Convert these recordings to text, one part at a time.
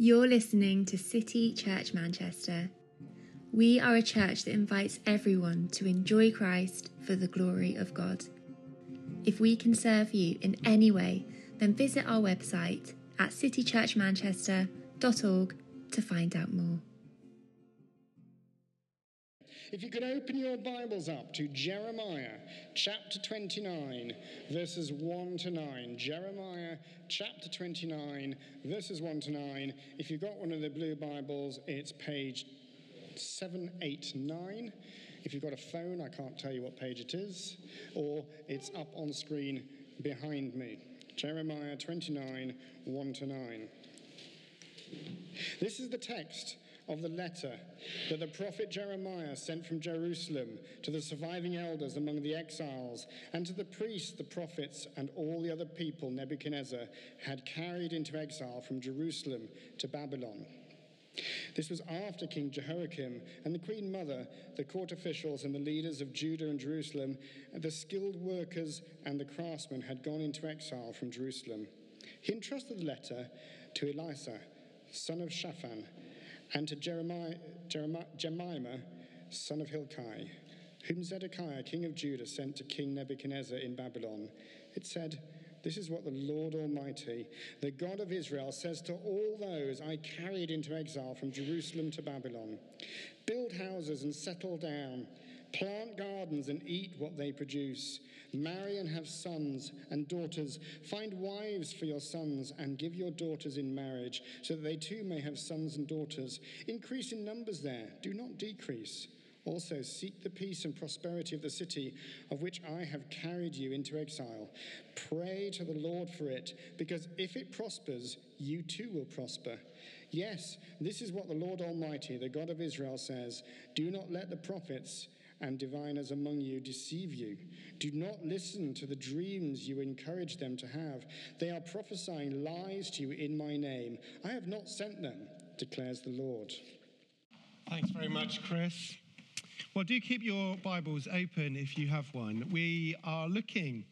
You're listening to City Church Manchester. We are a church that invites everyone to enjoy Christ for the glory of God. If we can serve you in any way, then visit our website at citychurchmanchester.org to find out more. If you could open your Bibles up to Jeremiah chapter 29, verses 1 to 9. Jeremiah chapter 29, verses 1 to 9. If you've got one of the blue Bibles, it's page 789. If you've got a phone, I can't tell you what page it is, or it's up on screen behind me. Jeremiah 29, 1 to 9. This is the text of the letter that the prophet Jeremiah sent from Jerusalem to the surviving elders among the exiles and to the priests, the prophets, and all the other people Nebuchadnezzar had carried into exile from Jerusalem to Babylon. This was after King Jehoiakim and the queen mother, the court officials, and the leaders of Judah and Jerusalem, and the skilled workers and the craftsmen had gone into exile from Jerusalem. He entrusted the letter to Elasah, son of Shaphan, and to Jeremiah, Jeremiah, Jemimah, son of Hilkiah, whom Zedekiah, king of Judah, sent to King Nebuchadnezzar in Babylon. It said, This is what the Lord Almighty, the God of Israel, says to all those I carried into exile from Jerusalem to Babylon Build houses and settle down, plant gardens and eat what they produce. Marry and have sons and daughters. Find wives for your sons and give your daughters in marriage, so that they too may have sons and daughters. Increase in numbers there, do not decrease. Also, seek the peace and prosperity of the city of which I have carried you into exile. Pray to the Lord for it, because if it prospers, you too will prosper. Yes, this is what the Lord Almighty, the God of Israel, says Do not let the prophets and diviners among you deceive you. Do not listen to the dreams you encourage them to have. They are prophesying lies to you in my name. I have not sent them, declares the Lord. Thanks very much, Chris. Well, do keep your Bibles open if you have one. We are looking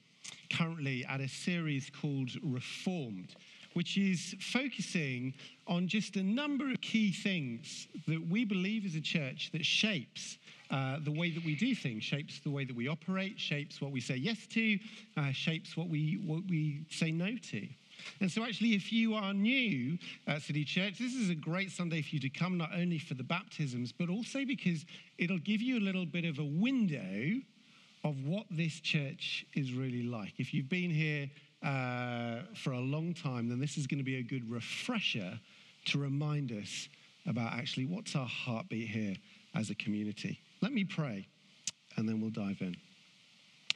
currently at a series called Reformed, which is focusing on just a number of key things that we believe as a church that shapes uh, the way that we do things, shapes the way that we operate, shapes what we say yes to, uh, shapes what we, what we say no to. And so, actually, if you are new at City Church, this is a great Sunday for you to come, not only for the baptisms, but also because it'll give you a little bit of a window of what this church is really like. If you've been here uh, for a long time, then this is going to be a good refresher to remind us about actually what's our heartbeat here as a community. Let me pray, and then we'll dive in.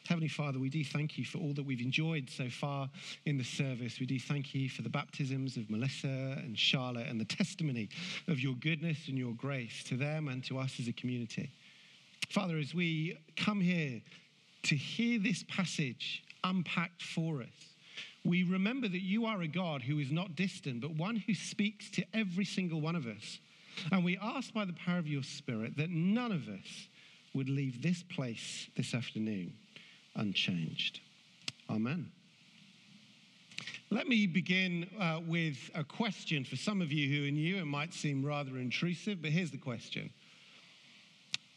Heavenly Father, we do thank you for all that we've enjoyed so far in the service. We do thank you for the baptisms of Melissa and Charlotte and the testimony of your goodness and your grace to them and to us as a community. Father, as we come here to hear this passage unpacked for us, we remember that you are a God who is not distant, but one who speaks to every single one of us and we ask by the power of your Spirit that none of us would leave this place this afternoon unchanged. Amen. Let me begin uh, with a question for some of you who are new. It might seem rather intrusive, but here's the question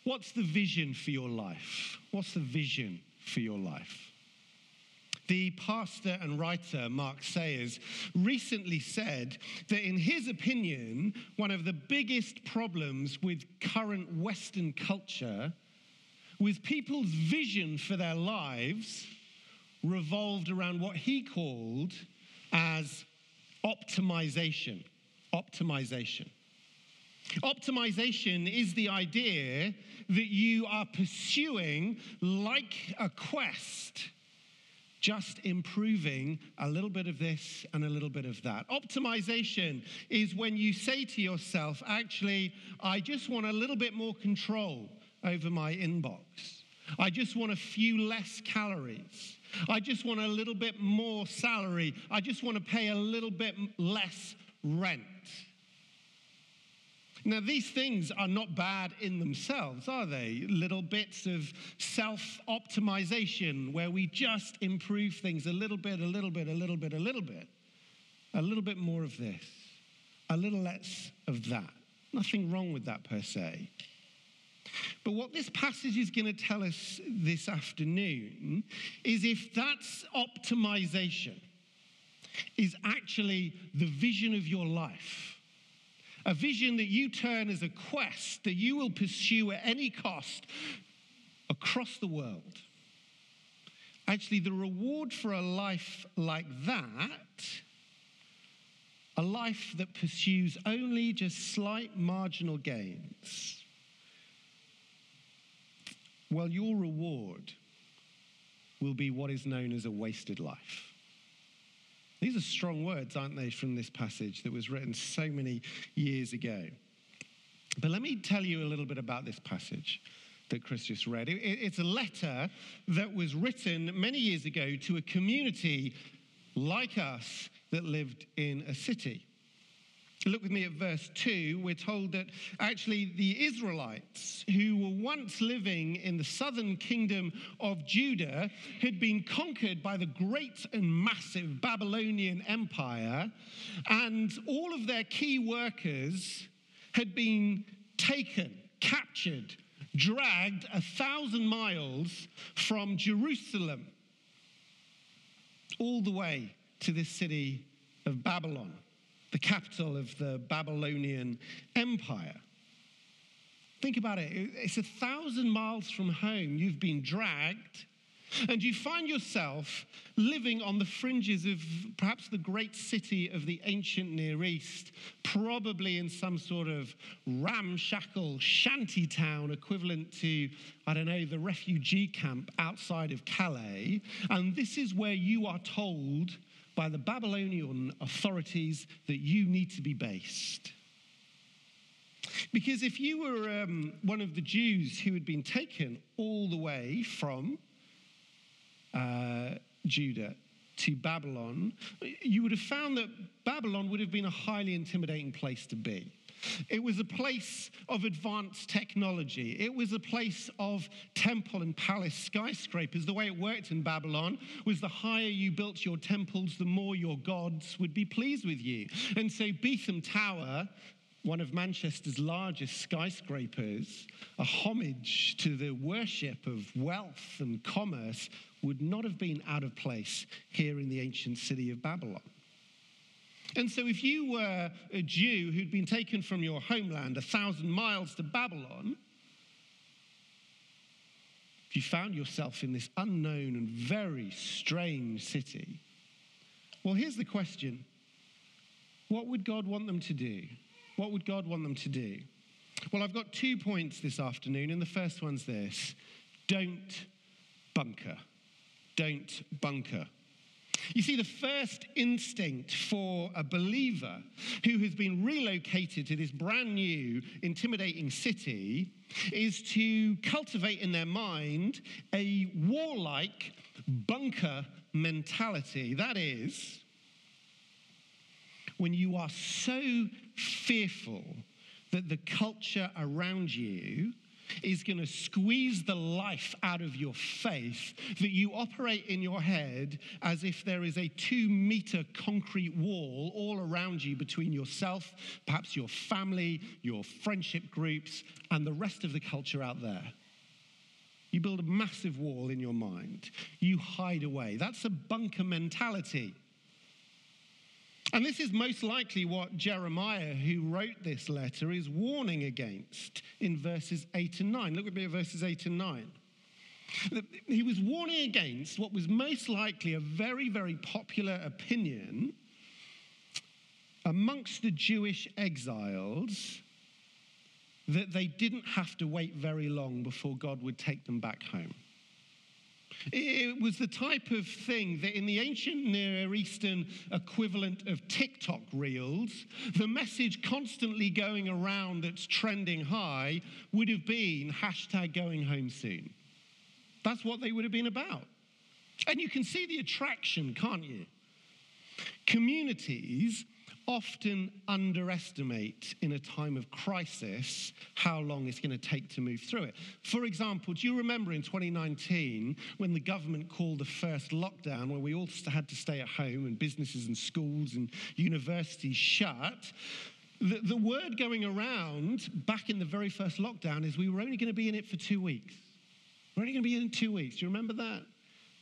What's the vision for your life? What's the vision for your life? The pastor and writer Mark Sayers recently said that, in his opinion, one of the biggest problems with current Western culture was people's vision for their lives revolved around what he called as optimization. Optimization. Optimization is the idea that you are pursuing, like a quest, just improving a little bit of this and a little bit of that. Optimization is when you say to yourself, actually, I just want a little bit more control over my inbox. I just want a few less calories. I just want a little bit more salary. I just want to pay a little bit less rent. Now, these things are not bad in themselves, are they? Little bits of self optimization where we just improve things a little bit, a little bit, a little bit, a little bit. A little bit more of this, a little less of that. Nothing wrong with that per se. But what this passage is going to tell us this afternoon is if that's optimization, is actually the vision of your life. A vision that you turn as a quest that you will pursue at any cost across the world. Actually, the reward for a life like that, a life that pursues only just slight marginal gains, well, your reward will be what is known as a wasted life. These are strong words, aren't they, from this passage that was written so many years ago. But let me tell you a little bit about this passage that Chris just read. It's a letter that was written many years ago to a community like us that lived in a city. Look with me at verse 2. We're told that actually the Israelites, who were once living in the southern kingdom of Judah, had been conquered by the great and massive Babylonian Empire, and all of their key workers had been taken, captured, dragged a thousand miles from Jerusalem all the way to this city of Babylon the capital of the Babylonian Empire. Think about it. It's a thousand miles from home. You've been dragged, and you find yourself living on the fringes of perhaps the great city of the ancient Near East, probably in some sort of ramshackle shanty town equivalent to, I don't know, the refugee camp outside of Calais. And this is where you are told by the Babylonian authorities that you need to be based. Because if you were um, one of the Jews who had been taken all the way from uh, Judah to Babylon, you would have found that Babylon would have been a highly intimidating place to be. It was a place of advanced technology. It was a place of temple and palace skyscrapers. The way it worked in Babylon was the higher you built your temples, the more your gods would be pleased with you. And so Beetham Tower, one of Manchester's largest skyscrapers, a homage to the worship of wealth and commerce, would not have been out of place here in the ancient city of Babylon. And so, if you were a Jew who'd been taken from your homeland a thousand miles to Babylon, if you found yourself in this unknown and very strange city, well, here's the question What would God want them to do? What would God want them to do? Well, I've got two points this afternoon, and the first one's this don't bunker. Don't bunker. You see, the first instinct for a believer who has been relocated to this brand new, intimidating city is to cultivate in their mind a warlike bunker mentality. That is, when you are so fearful that the culture around you is going to squeeze the life out of your faith that you operate in your head as if there is a two meter concrete wall all around you between yourself, perhaps your family, your friendship groups, and the rest of the culture out there. You build a massive wall in your mind. You hide away. That's a bunker mentality. And this is most likely what Jeremiah, who wrote this letter, is warning against in verses 8 and 9. Look at me at verses 8 and 9. He was warning against what was most likely a very, very popular opinion amongst the Jewish exiles that they didn't have to wait very long before God would take them back home. It was the type of thing that in the ancient Near Eastern equivalent of TikTok reels, the message constantly going around that's trending high would have been hashtag going home soon. That's what they would have been about. And you can see the attraction, can't you? Communities often underestimate in a time of crisis how long it's going to take to move through it. For example, do you remember in 2019 when the government called the first lockdown, where we all had to stay at home and businesses and schools and universities shut? the, the word going around back in the very first lockdown is we were only going to be in it for two weeks. We're only going to be in two weeks. Do you remember that?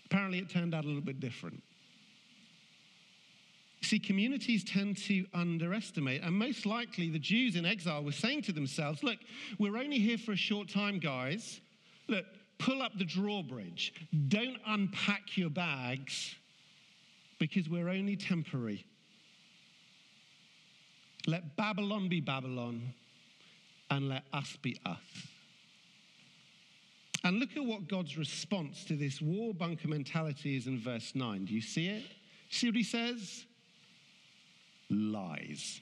Apparently, it turned out a little bit different. See, communities tend to underestimate, and most likely the Jews in exile were saying to themselves, Look, we're only here for a short time, guys. Look, pull up the drawbridge. Don't unpack your bags because we're only temporary. Let Babylon be Babylon and let us be us. And look at what God's response to this war bunker mentality is in verse 9. Do you see it? See what he says? Lies.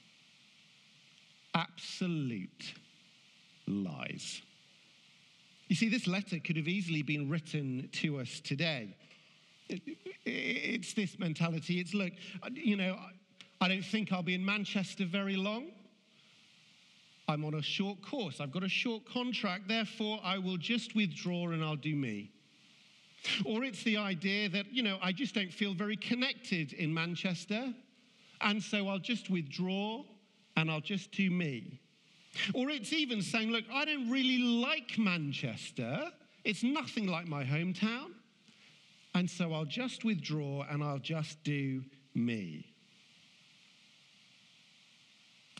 Absolute lies. You see, this letter could have easily been written to us today. It's this mentality. It's look, you know, I don't think I'll be in Manchester very long. I'm on a short course. I've got a short contract. Therefore, I will just withdraw and I'll do me. Or it's the idea that, you know, I just don't feel very connected in Manchester. And so I'll just withdraw and I'll just do me. Or it's even saying, look, I don't really like Manchester. It's nothing like my hometown. And so I'll just withdraw and I'll just do me.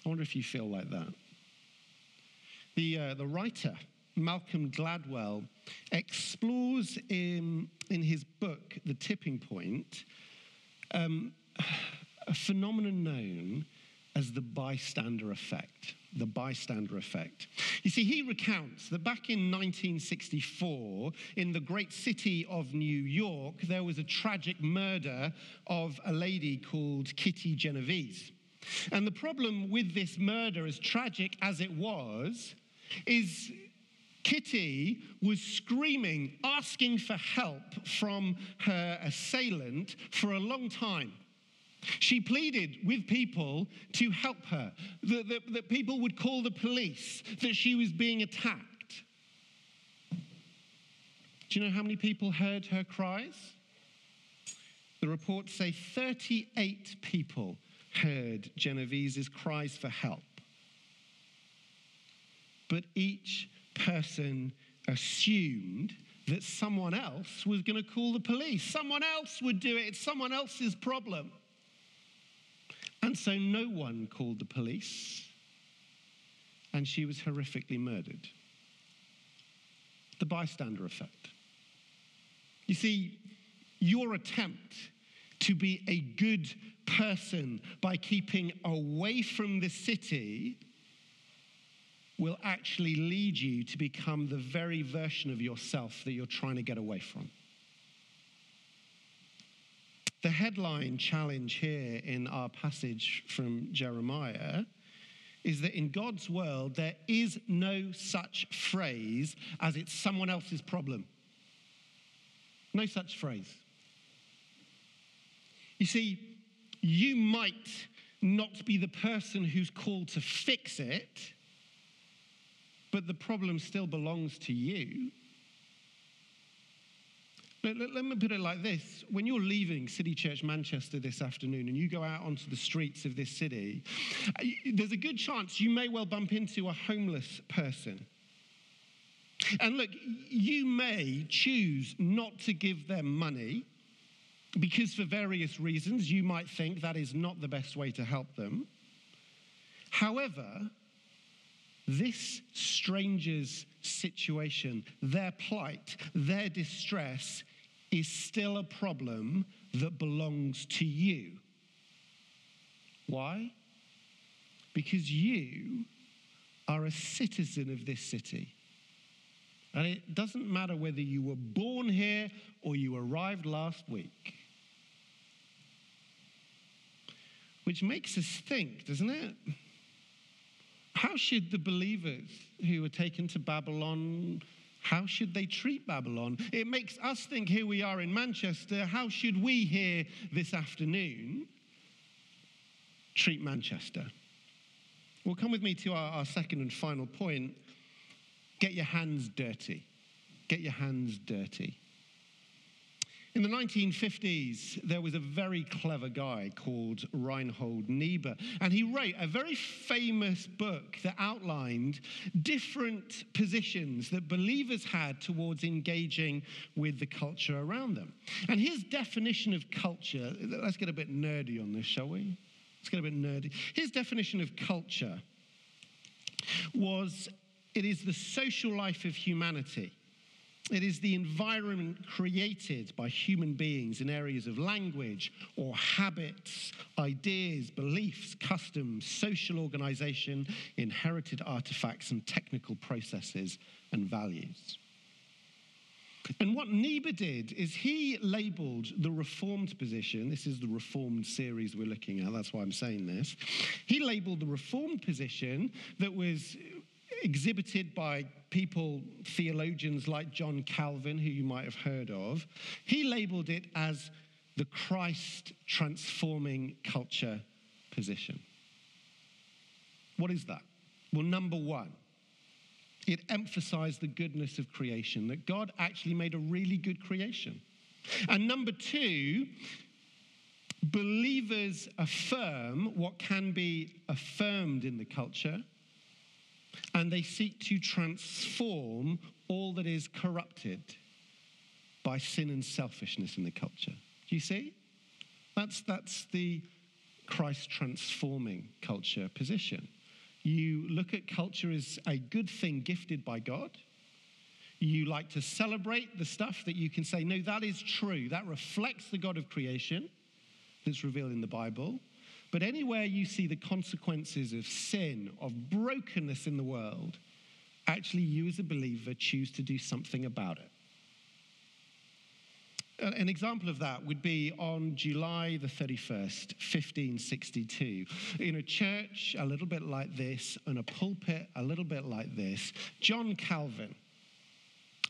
I wonder if you feel like that. The, uh, the writer, Malcolm Gladwell, explores in, in his book, The Tipping Point, um, a phenomenon known as the bystander effect. The bystander effect. You see, he recounts that back in 1964, in the great city of New York, there was a tragic murder of a lady called Kitty Genovese. And the problem with this murder, as tragic as it was, is Kitty was screaming, asking for help from her assailant for a long time. She pleaded with people to help her, that, that, that, people would call the police, that she was being attacked. Do you know how many people heard her cries? The reports say 38 people heard Genovese's cries for help. But each person assumed that someone else was going to call the police. Someone else would do it. It's someone else's problem. And so no one called the police, and she was horrifically murdered. The bystander effect. You see, your attempt to be a good person by keeping away from the city will actually lead you to become the very version of yourself that you're trying to get away from. The headline challenge here in our passage from Jeremiah is that in God's world, there is no such phrase as it's someone else's problem. No such phrase. You see, you might not be the person who's called to fix it, but the problem still belongs to you. Let, let, let, me put it like this. When you're leaving City Church Manchester this afternoon and you go out onto the streets of this city, uh, there's a good chance you may well bump into a homeless person. And look, you may choose not to give them money because, for various reasons, you might think that is not the best way to help them. However, this stranger's situation, their plight, their distress is still a problem that belongs to you. Why? Because you are a citizen of this city. And it doesn't matter whether you were born here or you arrived last week. Which makes us think, doesn't it? How should the believers who were taken to Babylon, how should they treat Babylon? It makes us think here we are in Manchester, how should we here this afternoon treat Manchester? Well, come with me to our, our second and final point. Get your hands dirty. Get your hands dirty. In the 1950s, there was a very clever guy called Reinhold Niebuhr, and he wrote a very famous book that outlined different positions that believers had towards engaging with the culture around them. And his definition of culture, let's get a bit nerdy on this, shall we? Let's get a bit nerdy. His definition of culture was it is the social life of humanity it is the environment created by human beings in areas of language or habits, ideas, beliefs, customs, social organization, inherited artifacts, and technical processes and values. And what Niebuhr did is he labeled the Reformed position, this is the Reformed series we're looking at, that's why I'm saying this. He labeled the Reformed position that was exhibited by people, theologians like John Calvin, who you might have heard of. He labeled it as the Christ transforming culture position. What is that? Well, number one, it emphasized the goodness of creation, that God actually made a really good creation. And number two, believers affirm what can be affirmed in the culture and they seek to transform all that is corrupted by sin and selfishness in the culture. Do you see? That's, that's the Christ transforming culture position. You look at culture as a good thing gifted by God. You like to celebrate the stuff that you can say, no, that is true. That reflects the God of creation that's revealed in the Bible. But anywhere you see the consequences of sin, of brokenness in the world, actually you as a believer choose to do something about it. Uh, an example of that would be on July the 31st, 1562, in a church a little bit like this, and a pulpit a little bit like this, John Calvin.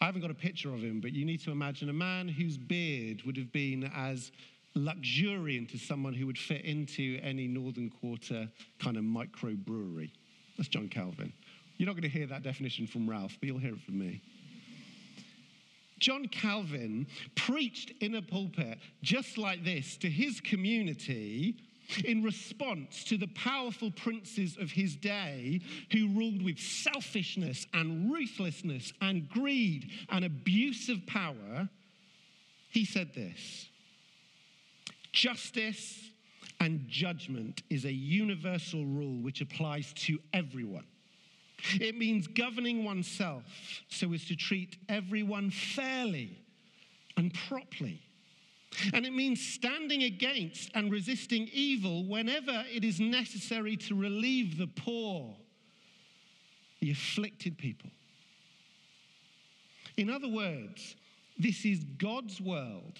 I haven't got a picture of him, but you need to imagine a man whose beard would have been as luxuriant as someone who would fit into any Northern Quarter kind of microbrewery. That's John Calvin. You're not going to hear that definition from Ralph, but you'll hear it from me. John Calvin preached in a pulpit just like this to his community in response to the powerful princes of his day who ruled with selfishness and ruthlessness and greed and abuse of power. He said this Justice and judgment is a universal rule which applies to everyone. It means governing oneself so as to treat everyone fairly and properly. And it means standing against and resisting evil whenever it is necessary to relieve the poor, the afflicted people. In other words, this is God's world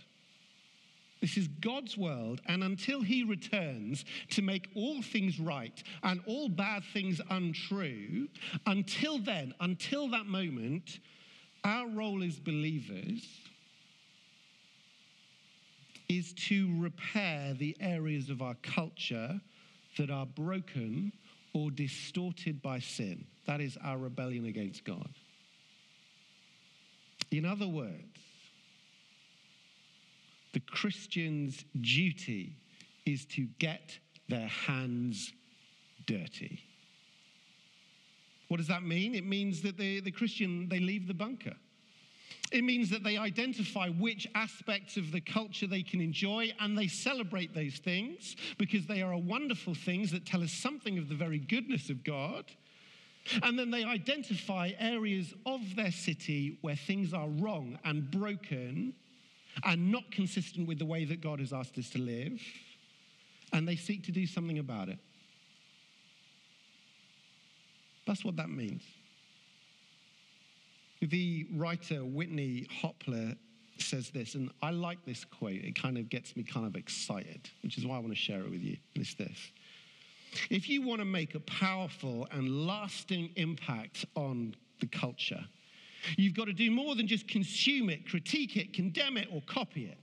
this is God's world, and until He returns to make all things right and all bad things untrue, until then, until that moment, our role as believers is to repair the areas of our culture that are broken or distorted by sin. That is our rebellion against God. In other words, the Christian's duty is to get their hands dirty. What does that mean? It means that the, the Christian, they leave the bunker. It means that they identify which aspects of the culture they can enjoy and they celebrate those things because they are wonderful things that tell us something of the very goodness of God. And then they identify areas of their city where things are wrong and broken and not consistent with the way that God has asked us to live, and they seek to do something about it. That's what that means. The writer Whitney Hopler says this, and I like this quote. It kind of gets me kind of excited, which is why I want to share it with you. It's this If you want to make a powerful and lasting impact on the culture, You've got to do more than just consume it, critique it, condemn it, or copy it.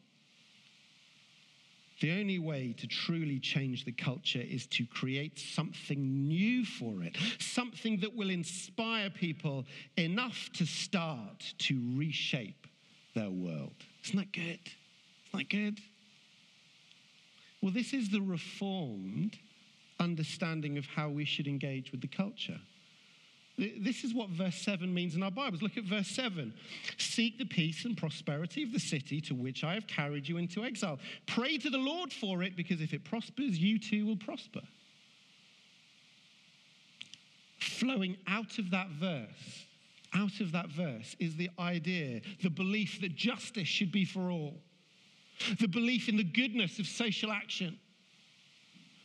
The only way to truly change the culture is to create something new for it, something that will inspire people enough to start to reshape their world. Isn't that good? Isn't that good? Well, this is the reformed understanding of how we should engage with the culture. This is what verse 7 means in our Bibles. Look at verse 7. Seek the peace and prosperity of the city to which I have carried you into exile. Pray to the Lord for it, because if it prospers, you too will prosper. Flowing out of that verse, out of that verse is the idea, the belief that justice should be for all, the belief in the goodness of social action,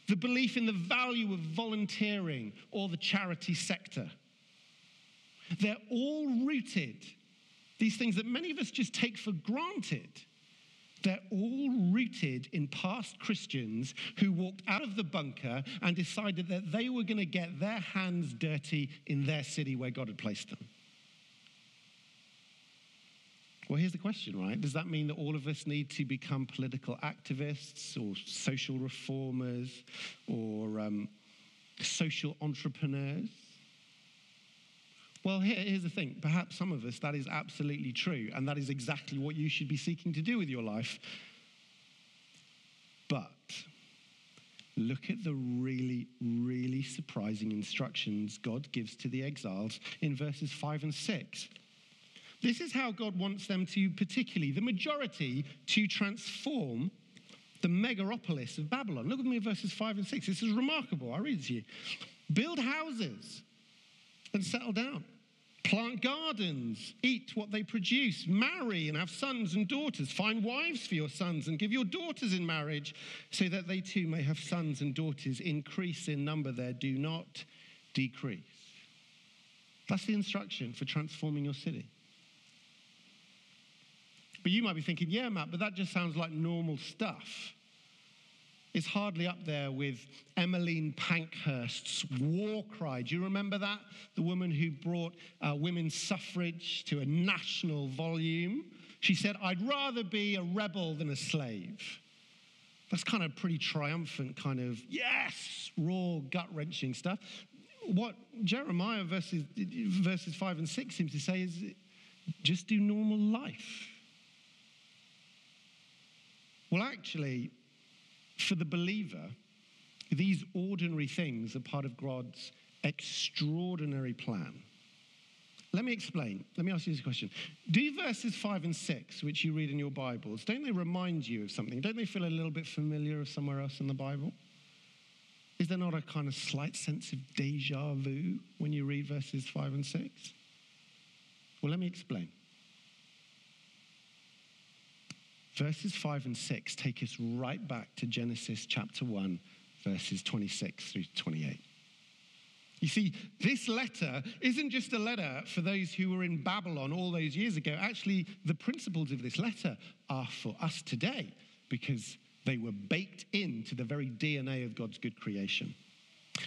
the belief in the value of volunteering or the charity sector they're all rooted, these things that many of us just take for granted. They're all rooted in past Christians who walked out of the bunker and decided that they were going to get their hands dirty in their city where God had placed them. Well, here's the question, right? Does that mean that all of us need to become political activists or social reformers or um, social entrepreneurs? Well, here, here's the thing. Perhaps some of us, that is absolutely true, and that is exactly what you should be seeking to do with your life. But look at the really, really surprising instructions God gives to the exiles in verses 5 and 6. This is how God wants them to, particularly the majority, to transform the megaropolis of Babylon. Look at me verses 5 and 6. This is remarkable. I read it to you. Build houses and settle down. Plant gardens, eat what they produce, marry and have sons and daughters. Find wives for your sons and give your daughters in marriage so that they too may have sons and daughters. Increase in number there, do not decrease. That's the instruction for transforming your city. But you might be thinking, yeah, Matt, but that just sounds like normal stuff is hardly up there with Emmeline Pankhurst's war cry. Do you remember that? The woman who brought uh, women's suffrage to a national volume. She said, I'd rather be a rebel than a slave. That's kind of pretty triumphant, kind of, yes, raw, gut wrenching stuff. What Jeremiah verses, verses 5 and 6 seems to say is just do normal life. Well, actually, for the believer, these ordinary things are part of God's extraordinary plan. Let me explain. Let me ask you this question. Do verses 5 and 6, which you read in your Bibles, don't they remind you of something? Don't they feel a little bit familiar of somewhere else in the Bible? Is there not a kind of slight sense of deja vu when you read verses 5 and 6? Well, let me explain. Verses 5 and 6 take us right back to Genesis chapter 1, verses 26 through 28. You see, this letter isn't just a letter for those who were in Babylon all those years ago. Actually, the principles of this letter are for us today because they were baked into the very DNA of God's good creation.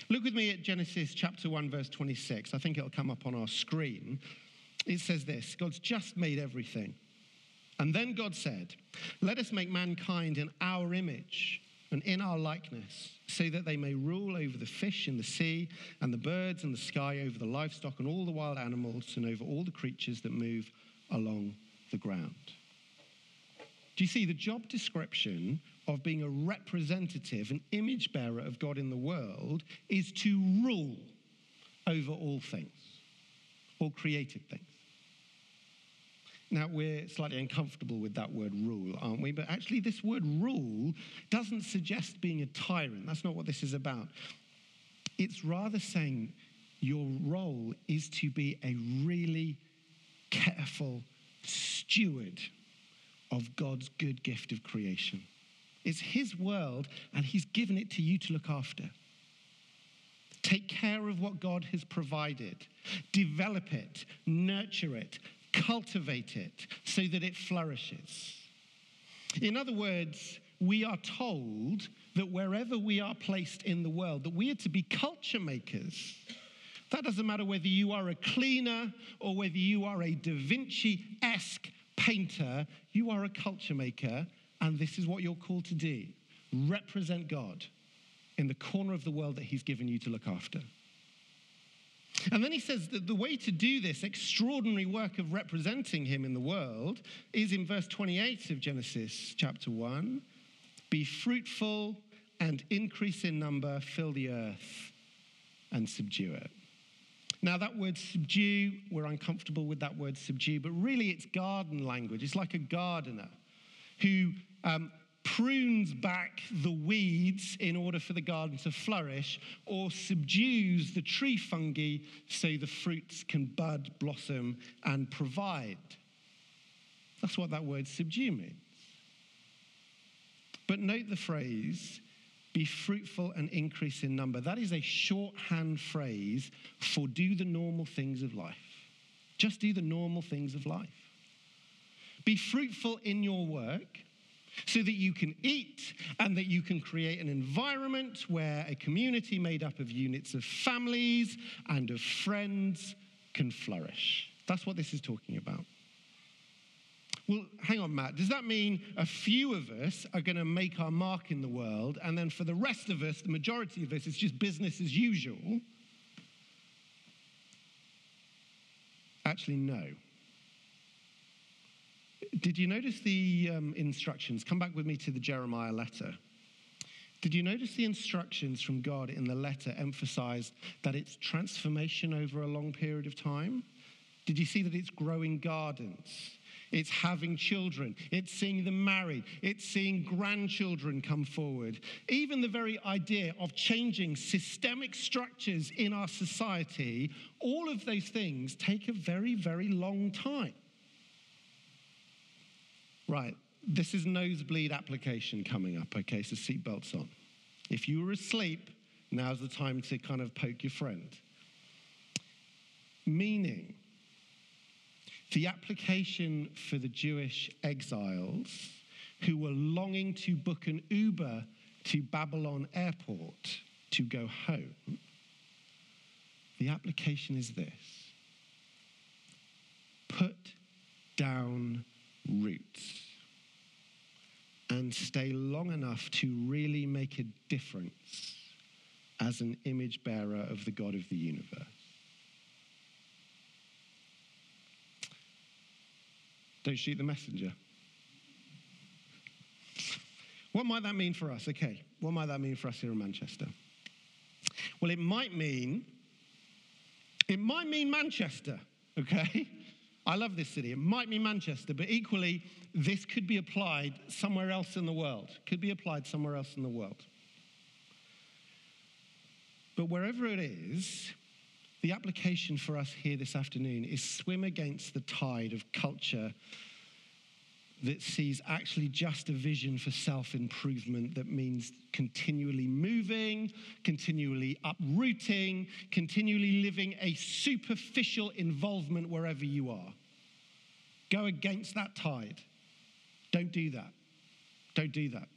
Look with me at Genesis chapter 1, verse 26. I think it'll come up on our screen. It says this God's just made everything. And then God said, Let us make mankind in our image and in our likeness, so that they may rule over the fish in the sea and the birds in the sky, over the livestock and all the wild animals, and over all the creatures that move along the ground. Do you see the job description of being a representative, an image bearer of God in the world, is to rule over all things, all created things? Now, we're slightly uncomfortable with that word rule, aren't we? But actually, this word rule doesn't suggest being a tyrant. That's not what this is about. It's rather saying your role is to be a really careful steward of God's good gift of creation. It's His world, and He's given it to you to look after. Take care of what God has provided, develop it, nurture it, cultivate it so that it flourishes. In other words, we are told that wherever we are placed in the world, that we are to be culture makers. That doesn't matter whether you are a cleaner or whether you are a Da Vinci esque painter, you are a culture maker, and this is what you're called to do represent God in the corner of the world that He's given you to look after. And then he says that the way to do this extraordinary work of representing him in the world is in verse 28 of Genesis chapter 1 be fruitful and increase in number, fill the earth and subdue it. Now, that word subdue, we're uncomfortable with that word subdue, but really it's garden language. It's like a gardener who um, prunes back the weeds in order for the garden to flourish, or subdues the tree fungi so the fruits can bud, blossom, and provide. That's what that word subdue means. But note the phrase, be fruitful and increase in number. That is a shorthand phrase for do the normal things of life. Just do the normal things of life. Be fruitful in your work so that you can eat and that you can create an environment where a community made up of units of families and of friends can flourish. That's what this is talking about. Well, hang on, Matt. Does that mean a few of us are going to make our mark in the world, and then for the rest of us, the majority of us, it's just business as usual? Actually, no. Did you notice the um, instructions? Come back with me to the Jeremiah letter. Did you notice the instructions from God in the letter emphasized that it's transformation over a long period of time? Did you see that it's growing gardens? It's having children. It's seeing them married. It's seeing grandchildren come forward. Even the very idea of changing systemic structures in our society, all of those things take a very, very long time. Right, this is nosebleed application coming up, okay, so seatbelts on. If you were asleep, now's the time to kind of poke your friend. Meaning, the application for the Jewish exiles who were longing to book an Uber to Babylon airport to go home, the application is this put down roots and stay long enough to really make a difference as an image bearer of the God of the universe. Don't shoot the messenger. What might that mean for us? Okay, what might that mean for us here in Manchester? Well, it might mean, it might mean Manchester, okay? I love this city. It might be Manchester, but equally, this could be applied somewhere else in the world. Could be applied somewhere else in the world. But wherever it is, the application for us here this afternoon is swim against the tide of culture that sees actually just a vision for self improvement that means continually moving, continually uprooting, continually living a superficial involvement wherever you are. Go against that tide. Don't do that. Don't do that.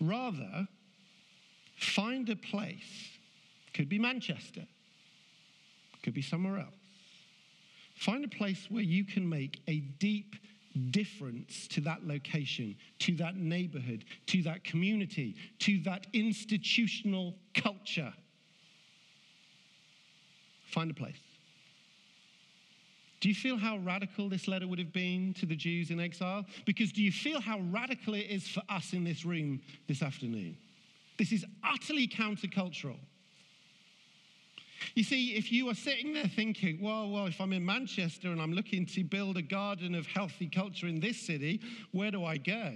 Rather, find a place, could be Manchester, could be somewhere else. Find a place where you can make a deep difference to that location, to that neighborhood, to that community, to that institutional culture. Find a place. Do you feel how radical this letter would have been to the Jews in exile? Because do you feel how radical it is for us in this room this afternoon? This is utterly countercultural. You see, if you are sitting there thinking, well, well, if I'm in Manchester and I'm looking to build a garden of healthy culture in this city, where do I go?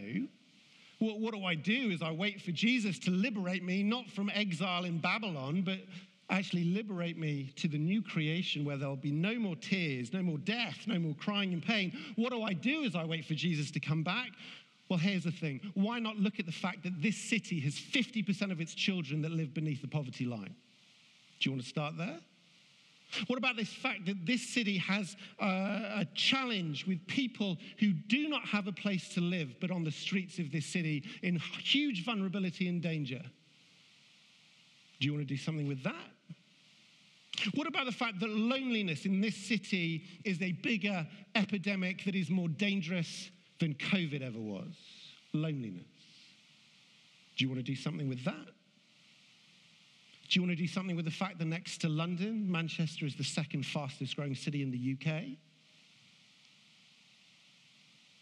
What do I do is I wait for Jesus to liberate me, not from exile in Babylon, but actually liberate me to the new creation where there'll be no more tears, no more death, no more crying and pain. What do I do as I wait for Jesus to come back? Well, here's the thing why not look at the fact that this city has 50% of its children that live beneath the poverty line? Do you want to start there? What about this fact that this city has a, a, challenge with people who do not have a place to live, but on the streets of this city in huge vulnerability and danger? Do you want to do something with that? What about the fact that loneliness in this city is a bigger epidemic that is more dangerous than COVID ever was? Loneliness. Do you want to do something with that? Do you want to do something with the fact that next to London, Manchester is the second fastest growing city in the UK?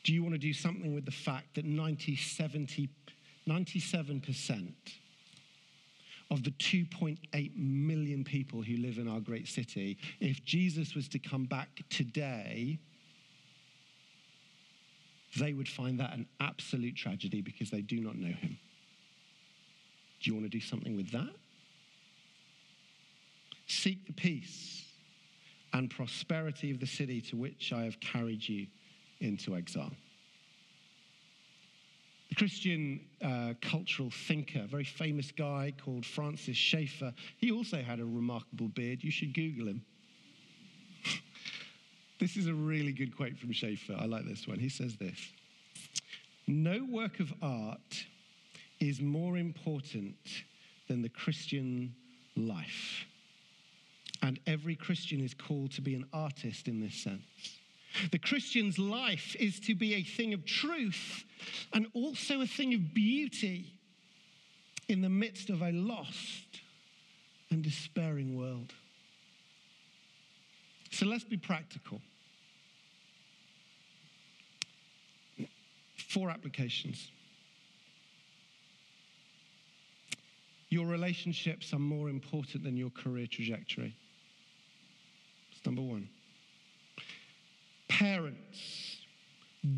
Do you want to do something with the fact that 90, 70, 97% of the 2.8 million people who live in our great city, if Jesus was to come back today, they would find that an absolute tragedy because they do not know him. Do you want to do something with that? Seek the peace and prosperity of the city to which I have carried you into exile. The Christian uh, cultural thinker, a very famous guy called Francis Schaeffer, he also had a remarkable beard. You should Google him. this is a really good quote from Schaeffer. I like this one. He says this No work of art is more important than the Christian life. And every Christian is called to be an artist in this sense. The Christian's life is to be a thing of truth and also a thing of beauty in the midst of a lost and despairing world. So let's be practical. Four applications. Your relationships are more important than your career trajectory. Number one. Parents,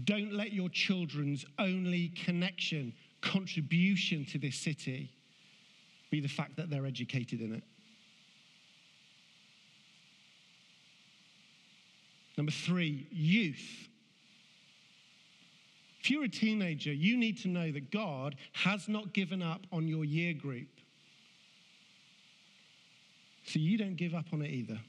don't let your children's only connection, contribution to this city be the fact that they're educated in it. Number three, youth. If you're a teenager, you need to know that God has not given up on your year group. So you don't give up on it either.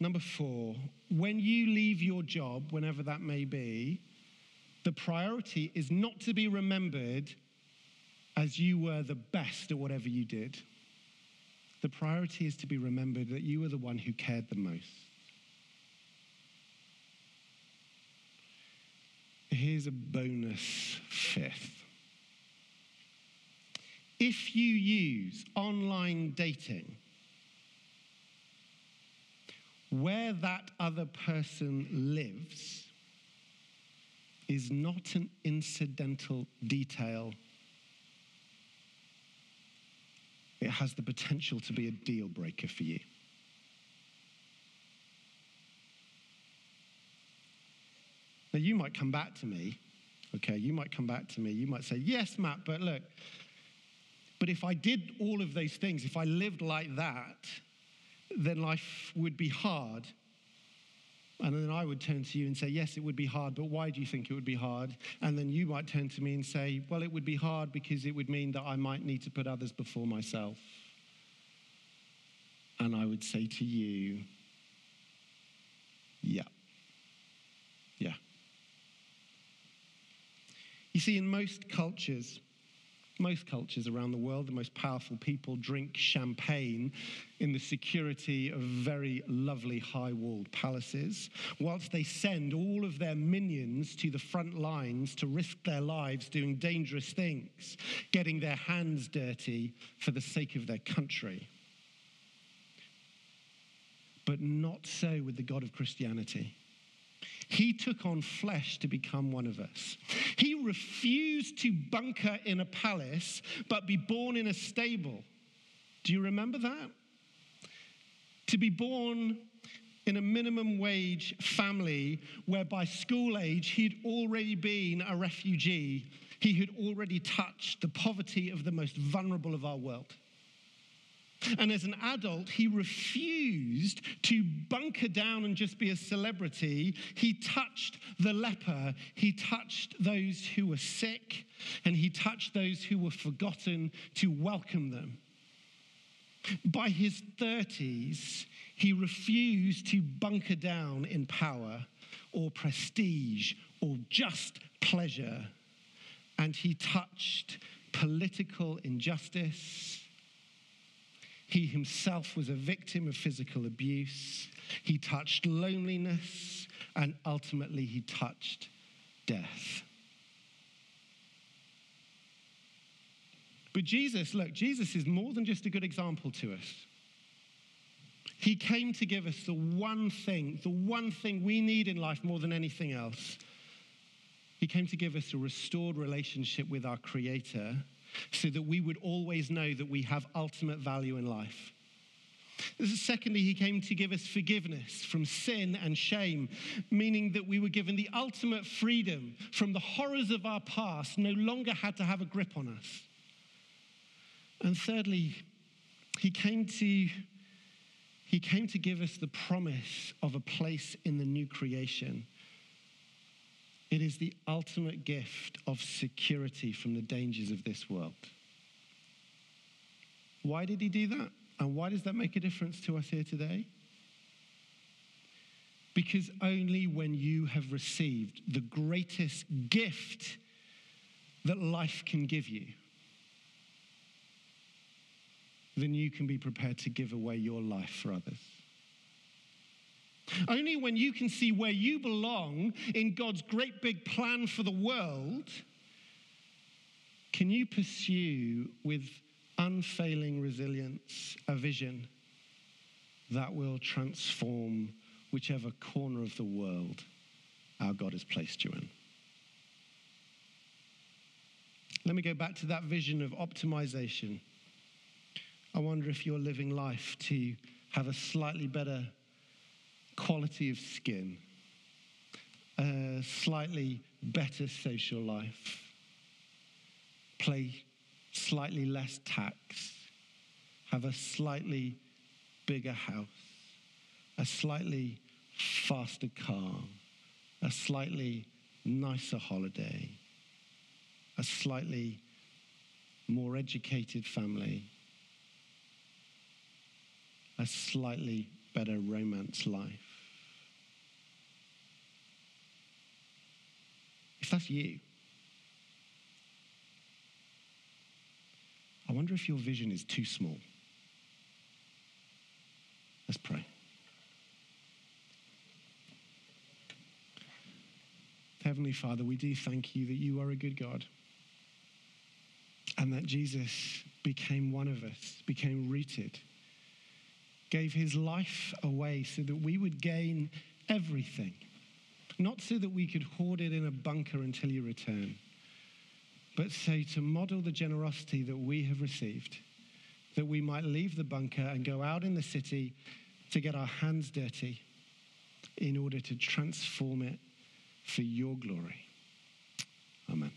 Number four, when you leave your job, whenever that may be, the priority is not to be remembered as you were the best at whatever you did. The priority is to be remembered that you were the one who cared the most. Here's a bonus fifth. If you use online dating, where that other person lives is not an incidental detail. It has the potential to be a deal breaker for you. Now, you might come back to me, okay? You might come back to me. You might say, Yes, Matt, but look, but if I did all of those things, if I lived like that, then life would be hard. And then I would turn to you and say, Yes, it would be hard, but why do you think it would be hard? And then you might turn to me and say, Well, it would be hard because it would mean that I might need to put others before myself. And I would say to you, Yeah. Yeah. You see, in most cultures, most cultures around the world, the most powerful people drink champagne in the security of very lovely high walled palaces, whilst they send all of their minions to the front lines to risk their lives doing dangerous things, getting their hands dirty for the sake of their country. But not so with the God of Christianity. He took on flesh to become one of us. He refused to bunker in a palace, but be born in a stable. Do you remember that? To be born in a minimum wage family where by school age he'd already been a refugee. He had already touched the poverty of the most vulnerable of our world. And as an adult, he refused to bunker down and just be a celebrity. He touched the leper, he touched those who were sick, and he touched those who were forgotten to welcome them. By his 30s, he refused to bunker down in power or prestige or just pleasure. And he touched political injustice he himself was a victim of physical abuse. He touched loneliness, and ultimately, he touched death. But Jesus, look, Jesus is more than just a good example to us. He came to give us the one thing, the one thing we need in life more than anything else. He came to give us a restored relationship with our Creator so that we would always know that we have ultimate value in life. Secondly, he came to give us forgiveness from sin and shame, meaning that we were given the ultimate freedom from the horrors of our past, no longer had to have a grip on us. And thirdly, he came to he came to give us the promise of a place in the new creation. It is the ultimate gift of security from the dangers of this world. Why did he do that? And why does that make a difference to us here today? Because only when you have received the greatest gift that life can give you, then you can be prepared to give away your life for others. Only when you can see where you belong in God's great big plan for the world can you pursue with unfailing resilience a vision that will transform whichever corner of the world our God has placed you in. Let me go back to that vision of optimization. I wonder if you're living life to have a slightly better quality of skin, a slightly better social life, play slightly less tax, have a slightly bigger house, a slightly faster car, a slightly nicer holiday, a slightly more educated family, a slightly better romance life. If that's you, I wonder if your vision is too small. Let's pray. Heavenly Father, we do thank you that you are a good God and that Jesus became one of us, became rooted gave his life away so that we would gain everything, not so that we could hoard it in a bunker until you return, but so to model the generosity that we have received, that we might leave the bunker and go out in the city to get our hands dirty in order to transform it for your glory. Amen.